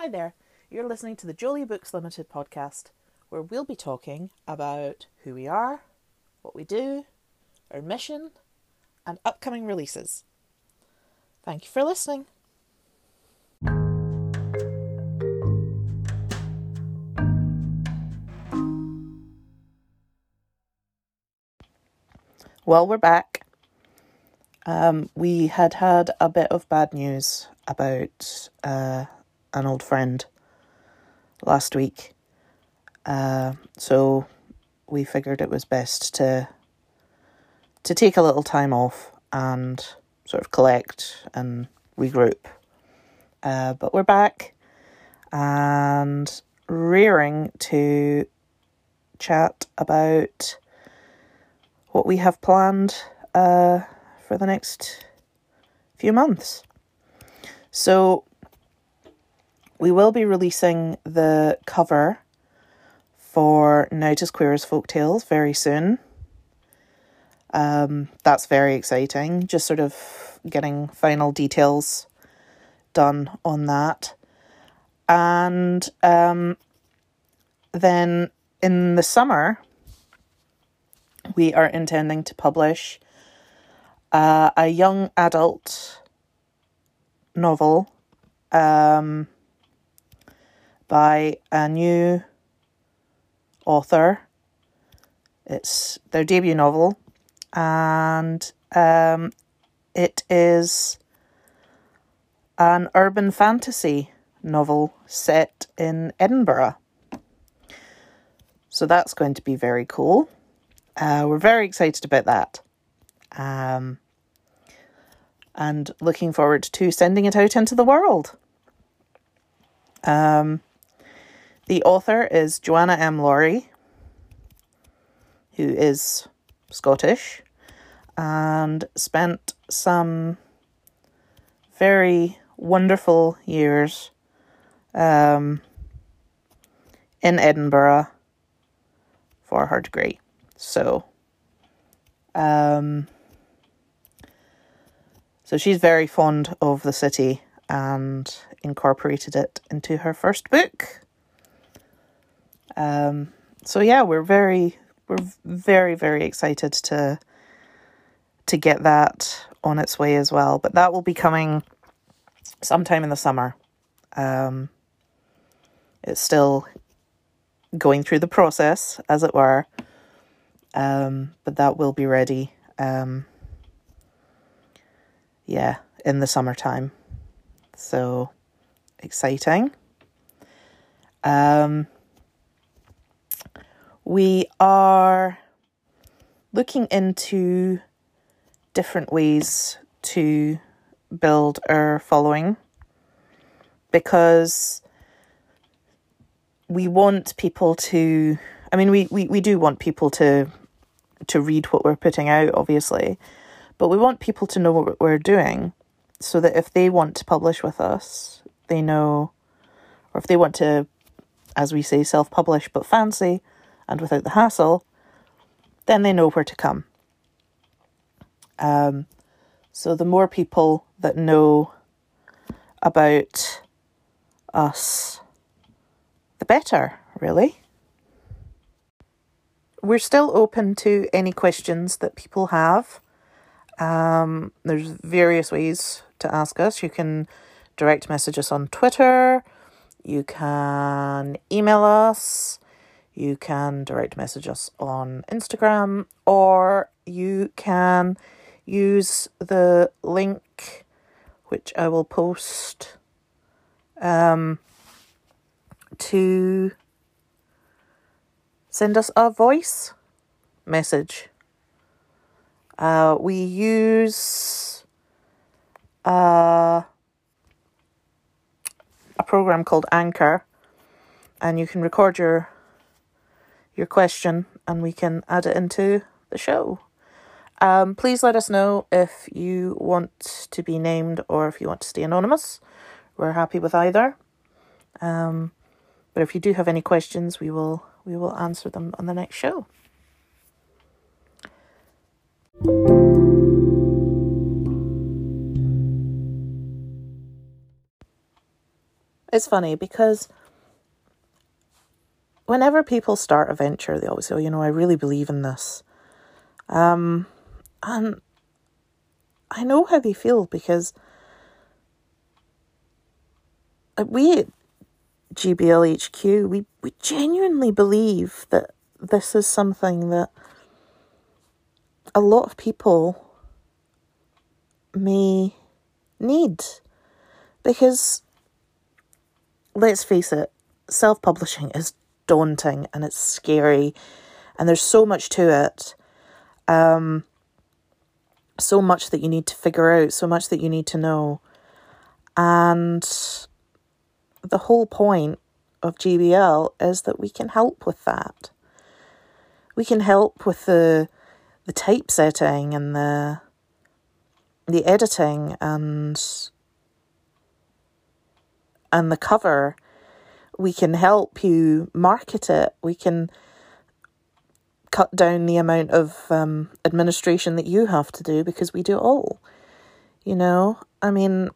Hi there, you're listening to the Jolie Books Limited podcast, where we'll be talking about who we are, what we do, our mission, and upcoming releases. Thank you for listening. Well, we're back. Um, we had had a bit of bad news about uh, an old friend last week. Uh, so we figured it was best to to take a little time off and sort of collect and regroup. Uh, but we're back and rearing to chat about what we have planned uh, for the next few months. So, we will be releasing the cover for Night as Queer as Folktales very soon. Um, that's very exciting. Just sort of getting final details done on that. And um, then in the summer, we are intending to publish uh, a young adult novel um, by a new author. It's their debut novel, and um, it is an urban fantasy novel set in Edinburgh. So that's going to be very cool. Uh, we're very excited about that. Um, and looking forward to sending it out into the world. Um, the author is Joanna M. Laurie, who is Scottish and spent some very wonderful years um, in Edinburgh for her degree. So, um, so she's very fond of the city and incorporated it into her first book. Um, so yeah, we're very, we're very, very excited to to get that on its way as well. But that will be coming sometime in the summer. Um, it's still going through the process, as it were. Um, but that will be ready. Um, yeah, in the summertime. So exciting. Um, we are looking into different ways to build our following because we want people to I mean we, we, we do want people to to read what we're putting out obviously but we want people to know what we're doing so that if they want to publish with us they know or if they want to as we say self publish but fancy and without the hassle then they know where to come um, so the more people that know about us the better, really. We're still open to any questions that people have. Um, there's various ways to ask us. You can direct message us on Twitter, you can email us, you can direct message us on Instagram, or you can use the link which I will post um, to send us a voice message. Uh, we use uh, a program called Anchor, and you can record your your question, and we can add it into the show. Um, please let us know if you want to be named or if you want to stay anonymous. We're happy with either. Um, but if you do have any questions, we will we will answer them on the next show. it's funny because whenever people start a venture, they always say, oh, you know, I really believe in this. Um, and I know how they feel because we at GBLHQ, we, we genuinely believe that this is something that a lot of people may need. Because, let's face it, self publishing is daunting and it's scary and there's so much to it. Um, so much that you need to figure out, so much that you need to know. And the whole point of GBL is that we can help with that. We can help with the the typesetting and the the editing and and the cover. We can help you market it. We can cut down the amount of um, administration that you have to do because we do it all. You know, I mean,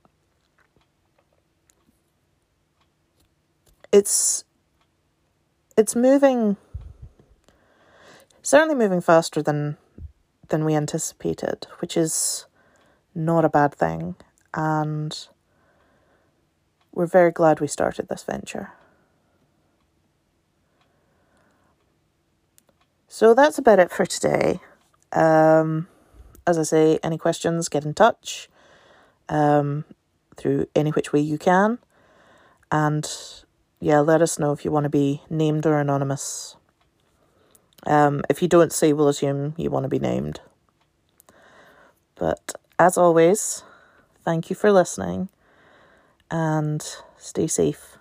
it's it's moving certainly moving faster than than we anticipated, which is not a bad thing, and we're very glad we started this venture. So that's about it for today. Um, as I say, any questions, get in touch um, through any which way you can. And yeah, let us know if you want to be named or anonymous. Um, if you don't say, we'll assume you want to be named. But as always, thank you for listening and stay safe.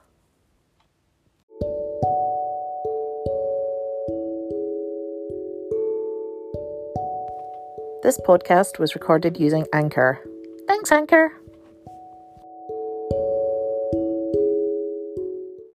This podcast was recorded using Anchor. Thanks, Anchor.